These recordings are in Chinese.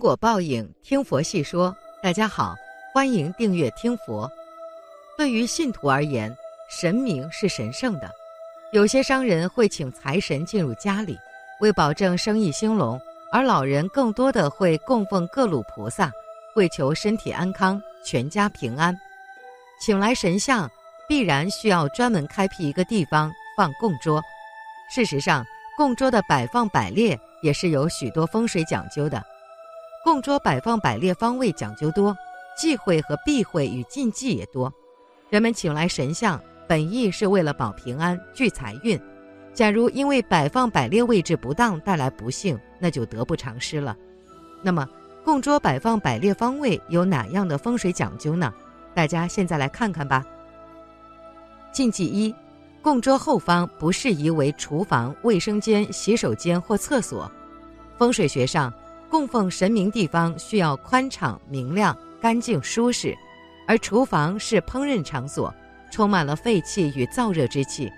果报应，听佛细说。大家好，欢迎订阅听佛。对于信徒而言，神明是神圣的。有些商人会请财神进入家里，为保证生意兴隆；而老人更多的会供奉各路菩萨，为求身体安康、全家平安。请来神像，必然需要专门开辟一个地方放供桌。事实上，供桌的摆放摆列也是有许多风水讲究的。供桌摆放摆列方位讲究多，忌讳和避讳与禁忌也多。人们请来神像，本意是为了保平安、聚财运。假如因为摆放摆列位置不当带来不幸，那就得不偿失了。那么，供桌摆放摆列方位有哪样的风水讲究呢？大家现在来看看吧。禁忌一：供桌后方不适宜为厨房、卫生间、洗手间或厕所。风水学上。供奉神明地方需要宽敞、明亮、干净、舒适，而厨房是烹饪场所，充满了废气与燥热之气。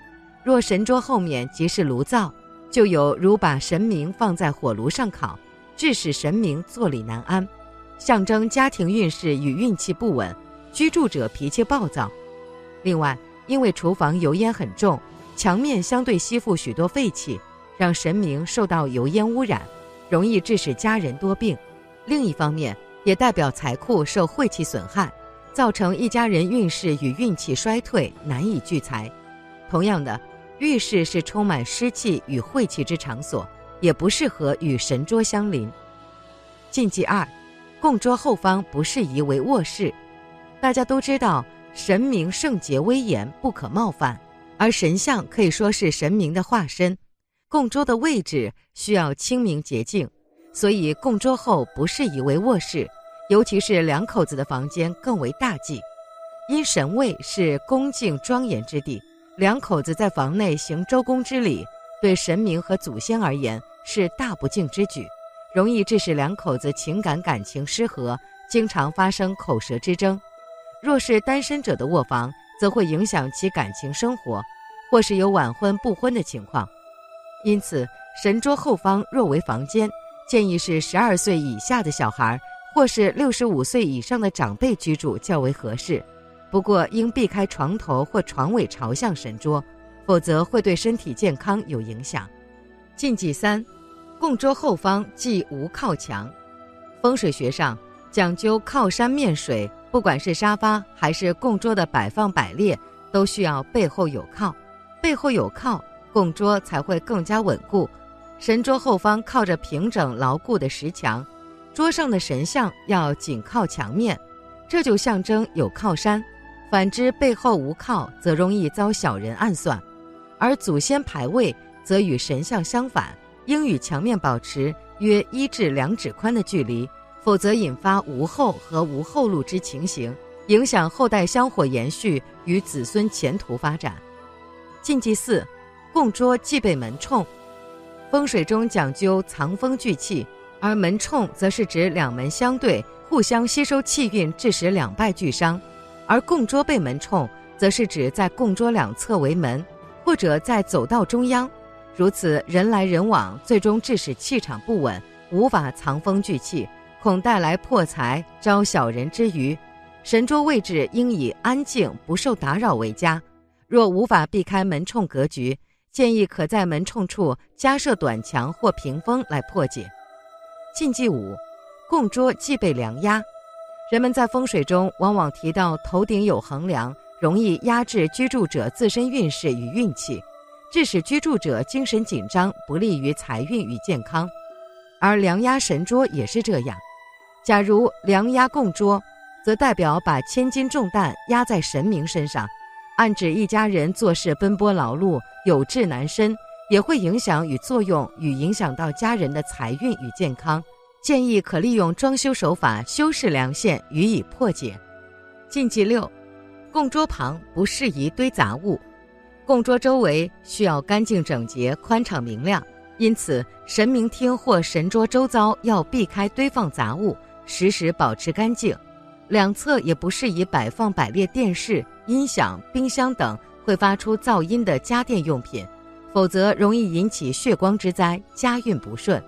若神桌后面即是炉灶，就有如把神明放在火炉上烤，致使神明坐立难安，象征家庭运势与运气不稳，居住者脾气暴躁。另外，因为厨房油烟很重，墙面相对吸附许多废气，让神明受到油烟污染。容易致使家人多病，另一方面也代表财库受晦气损害，造成一家人运势与运气衰退，难以聚财。同样的，浴室是充满湿气与晦气之场所，也不适合与神桌相邻。禁忌二，供桌后方不适宜为卧室。大家都知道，神明圣洁威严，不可冒犯，而神像可以说是神明的化身。供桌的位置需要清明洁净，所以供桌后不适宜为卧室，尤其是两口子的房间更为大忌。因神位是恭敬庄严之地，两口子在房内行周公之礼，对神明和祖先而言是大不敬之举，容易致使两口子情感感情失和，经常发生口舌之争。若是单身者的卧房，则会影响其感情生活，或是有晚婚不婚的情况。因此，神桌后方若为房间，建议是十二岁以下的小孩，或是六十五岁以上的长辈居住较为合适。不过，应避开床头或床尾朝向神桌，否则会对身体健康有影响。禁忌三，供桌后方忌无靠墙。风水学上讲究靠山面水，不管是沙发还是供桌的摆放摆列，都需要背后有靠，背后有靠。供桌才会更加稳固，神桌后方靠着平整牢固的石墙，桌上的神像要紧靠墙面，这就象征有靠山。反之，背后无靠，则容易遭小人暗算。而祖先牌位则与神像相反，应与墙面保持约一至两指宽的距离，否则引发无后和无后路之情形，影响后代香火延续与子孙前途发展。禁忌四。供桌忌备门冲，风水中讲究藏风聚气，而门冲则是指两门相对，互相吸收气运，致使两败俱伤；而供桌背门冲，则是指在供桌两侧为门，或者在走道中央，如此人来人往，最终致使气场不稳，无法藏风聚气，恐带来破财、招小人之余。神桌位置应以安静、不受打扰为佳。若无法避开门冲格局，建议可在门冲处加设短墙或屏风来破解。禁忌五，供桌忌被梁压。人们在风水中往往提到头顶有横梁，容易压制居住者自身运势与运气，致使居住者精神紧张，不利于财运与健康。而梁压神桌也是这样。假如梁压供桌，则代表把千斤重担压在神明身上。暗指一家人做事奔波劳碌，有志难伸，也会影响与作用与影响到家人的财运与健康。建议可利用装修手法修饰梁线，予以破解。禁忌六，供桌旁不适宜堆杂物。供桌周围需要干净整洁、宽敞明亮，因此神明厅或神桌周遭要避开堆放杂物，时时保持干净。两侧也不适宜摆放摆列电视、音响、冰箱等会发出噪音的家电用品，否则容易引起血光之灾，家运不顺。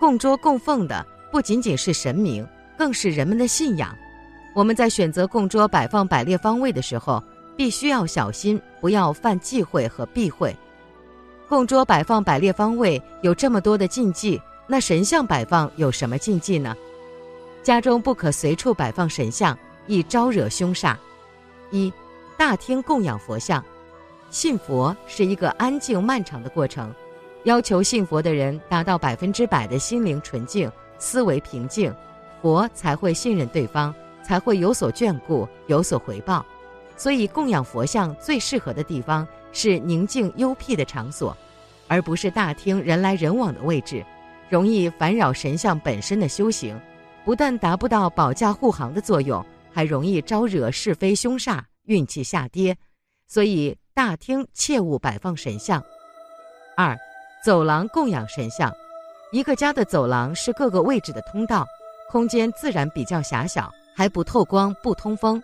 供桌供奉的不仅仅是神明，更是人们的信仰。我们在选择供桌摆放摆列方位的时候，必须要小心，不要犯忌讳和避讳。供桌摆放摆列方位有这么多的禁忌，那神像摆放有什么禁忌呢？家中不可随处摆放神像，易招惹凶煞。一，大厅供养佛像。信佛是一个安静漫长的过程，要求信佛的人达到百分之百的心灵纯净、思维平静，佛才会信任对方，才会有所眷顾、有所回报。所以，供养佛像最适合的地方是宁静幽僻的场所，而不是大厅人来人往的位置，容易烦扰神像本身的修行，不但达不到保驾护航的作用，还容易招惹是非凶煞，运气下跌。所以。大厅切勿摆放神像。二，走廊供养神像。一个家的走廊是各个位置的通道，空间自然比较狭小，还不透光、不通风。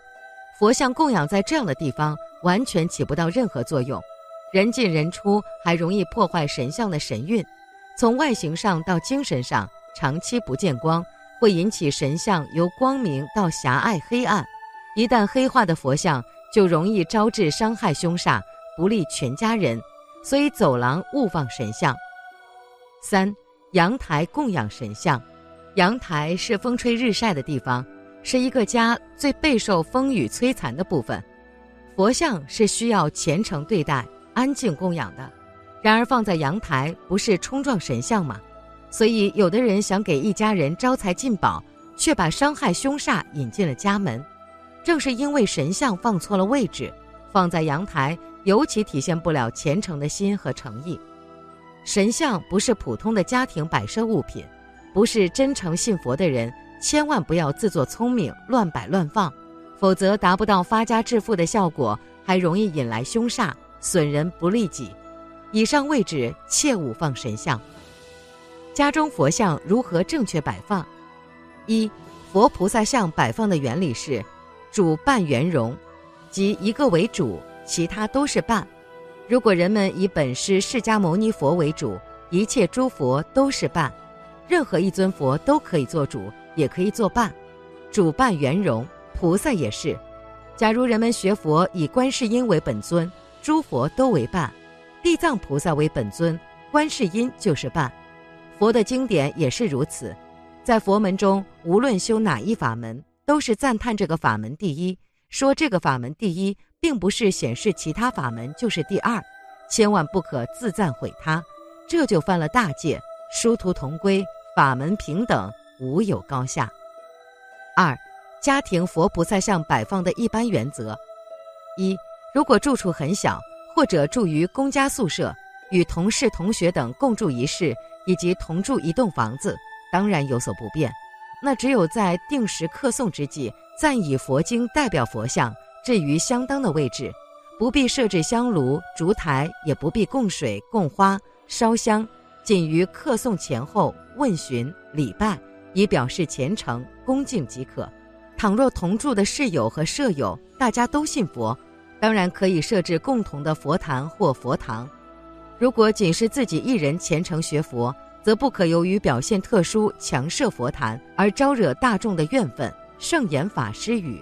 佛像供养在这样的地方，完全起不到任何作用，人进人出，还容易破坏神像的神韵。从外形上到精神上，长期不见光，会引起神像由光明到狭隘黑暗。一旦黑化的佛像。就容易招致伤害凶煞，不利全家人，所以走廊勿放神像。三，阳台供养神像，阳台是风吹日晒的地方，是一个家最备受风雨摧残的部分。佛像是需要虔诚对待、安静供养的，然而放在阳台不是冲撞神像吗？所以有的人想给一家人招财进宝，却把伤害凶煞引进了家门。正是因为神像放错了位置，放在阳台，尤其体现不了虔诚的心和诚意。神像不是普通的家庭摆设物品，不是真诚信佛的人，千万不要自作聪明乱摆乱放，否则达不到发家致富的效果，还容易引来凶煞，损人不利己。以上位置切勿放神像。家中佛像如何正确摆放？一，佛菩萨像摆放的原理是。主半圆融，即一个为主，其他都是伴。如果人们以本师释迦牟尼佛为主，一切诸佛都是伴，任何一尊佛都可以做主，也可以做伴。主伴圆融，菩萨也是。假如人们学佛以观世音为本尊，诸佛都为伴；地藏菩萨为本尊，观世音就是伴。佛的经典也是如此，在佛门中，无论修哪一法门。都是赞叹这个法门第一，说这个法门第一，并不是显示其他法门就是第二，千万不可自赞毁他，这就犯了大戒。殊途同归，法门平等，无有高下。二，家庭佛菩萨像摆放的一般原则：一，如果住处很小，或者住于公家宿舍，与同事、同学等共住一室，以及同住一栋房子，当然有所不便。那只有在定时客送之际，暂以佛经代表佛像置于相当的位置，不必设置香炉、烛台，也不必供水、供花、烧香，仅于客送前后问询礼拜，以表示虔诚恭敬即可。倘若同住的室友和舍友大家都信佛，当然可以设置共同的佛坛或佛堂。如果仅是自己一人虔诚学佛，则不可由于表现特殊强设佛坛而招惹大众的怨愤。圣严法师语：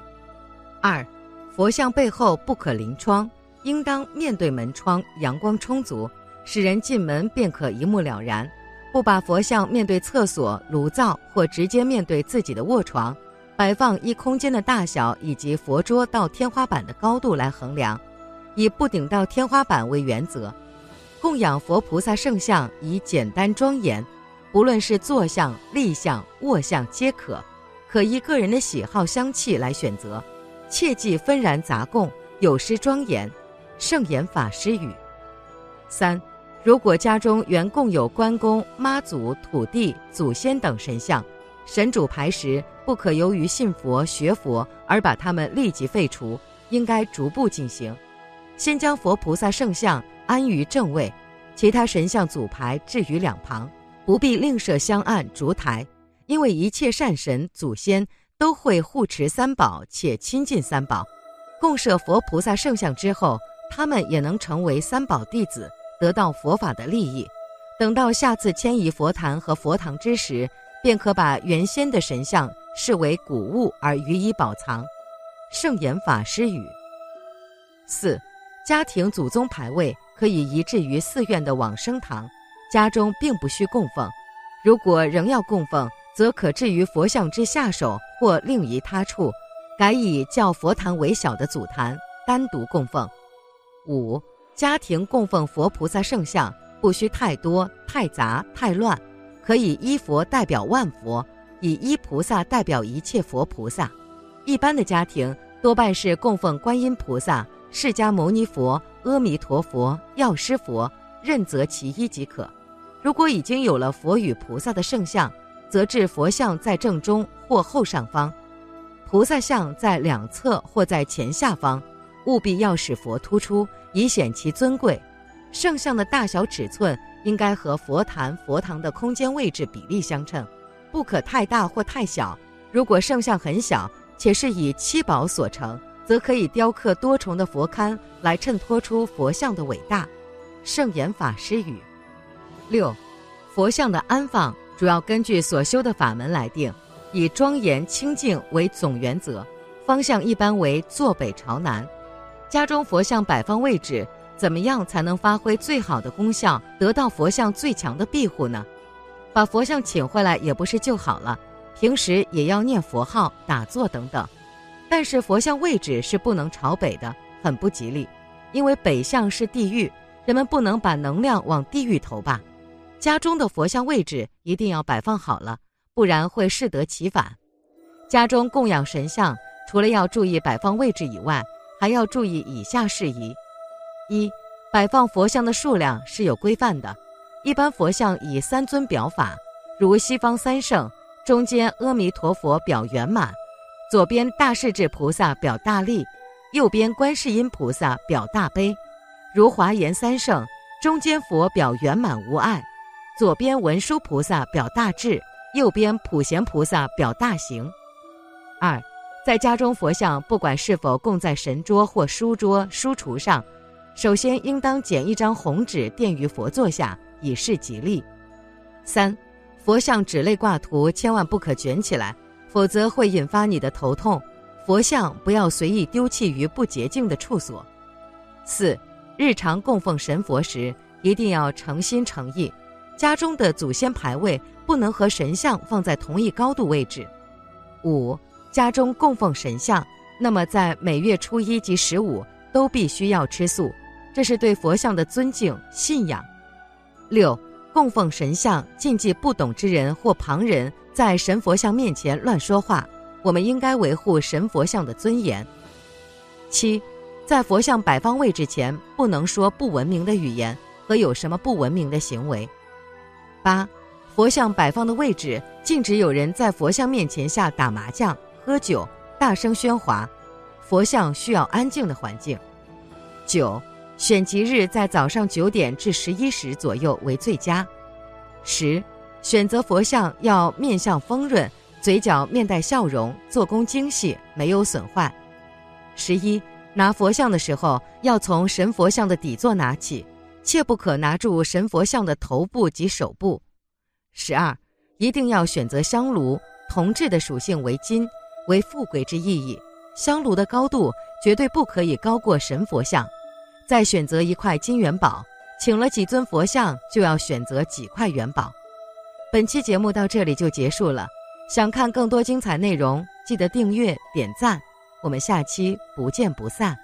二，佛像背后不可临窗，应当面对门窗，阳光充足，使人进门便可一目了然。不把佛像面对厕所、炉灶或直接面对自己的卧床，摆放依空间的大小以及佛桌到天花板的高度来衡量，以不顶到天花板为原则。供养佛菩萨圣像以简单庄严，不论是坐像、立像、卧像皆可，可依个人的喜好香气来选择，切忌纷然杂供，有失庄严。圣严法师语。三，如果家中原供有关公、妈祖、土地、祖先等神像，神主牌时不可由于信佛学佛而把他们立即废除，应该逐步进行，先将佛菩萨圣像。安于正位，其他神像组牌置于两旁，不必另设香案、烛台，因为一切善神祖先都会护持三宝且亲近三宝。供设佛菩萨圣像之后，他们也能成为三宝弟子，得到佛法的利益。等到下次迁移佛坛和佛堂之时，便可把原先的神像视为古物而予以保藏。圣严法师语。四，家庭祖宗牌位可以移置于寺院的往生堂，家中并不需供奉。如果仍要供奉，则可置于佛像之下手或另移他处，改以较佛坛为小的祖坛单独供奉。五，家庭供奉佛菩萨圣像不需太多、太杂、太乱，可以一佛代表万佛，以一菩萨代表一切佛菩萨。一般的家庭多半是供奉观音菩萨、释迦牟尼佛、阿弥陀佛、药师佛，任择其一即可。如果已经有了佛与菩萨的圣像，则置佛像在正中或后上方，菩萨像在两侧或在前下方，务必要使佛突出，以显其尊贵。圣像的大小尺寸应该和佛坛、佛堂的空间位置比例相称，不可太大或太小。如果圣像很小，且是以七宝所成，则可以雕刻多重的佛龛来衬托出佛像的伟大。圣严法师语。六，佛像的安放主要根据所修的法门来定，以庄严清净为总原则，方向一般为坐北朝南。家中佛像摆放位置怎么样才能发挥最好的功效，得到佛像最强的庇护呢？把佛像请回来也不是就好了。平时也要念佛号、打坐等等，但是佛像位置是不能朝北的，很不吉利，因为北向是地狱，人们不能把能量往地狱投吧。家中的佛像位置一定要摆放好了，不然会适得其反。家中供养神像，除了要注意摆放位置以外，还要注意以下事宜：一、摆放佛像的数量是有规范的，一般佛像以三尊表法，如西方三圣。中间阿弥陀佛表圆满，左边大势至菩萨表大力，右边观世音菩萨表大悲，如华严三圣，中间佛表圆满无碍，左边文殊菩萨表大智，右边普贤菩萨表大行。二，在家中佛像不管是否供在神桌或书桌、书橱上，首先应当剪一张红纸垫于佛座下，以示吉利。三。佛像纸类挂图千万不可卷起来，否则会引发你的头痛。佛像不要随意丢弃于不洁净的处所。四，日常供奉神佛时一定要诚心诚意。家中的祖先牌位不能和神像放在同一高度位置。五，家中供奉神像，那么在每月初一及十五都必须要吃素，这是对佛像的尊敬信仰。六。供奉神像，禁忌不懂之人或旁人在神佛像面前乱说话。我们应该维护神佛像的尊严。七，在佛像摆放位置前，不能说不文明的语言和有什么不文明的行为。八，佛像摆放的位置禁止有人在佛像面前下打麻将、喝酒、大声喧哗。佛像需要安静的环境。九。选吉日在早上九点至十一时左右为最佳。十，选择佛像要面相丰润，嘴角面带笑容，做工精细，没有损坏。十一，拿佛像的时候要从神佛像的底座拿起，切不可拿住神佛像的头部及手部。十二，一定要选择香炉，铜制的属性为金，为富贵之意义。香炉的高度绝对不可以高过神佛像。再选择一块金元宝，请了几尊佛像，就要选择几块元宝。本期节目到这里就结束了，想看更多精彩内容，记得订阅点赞，我们下期不见不散。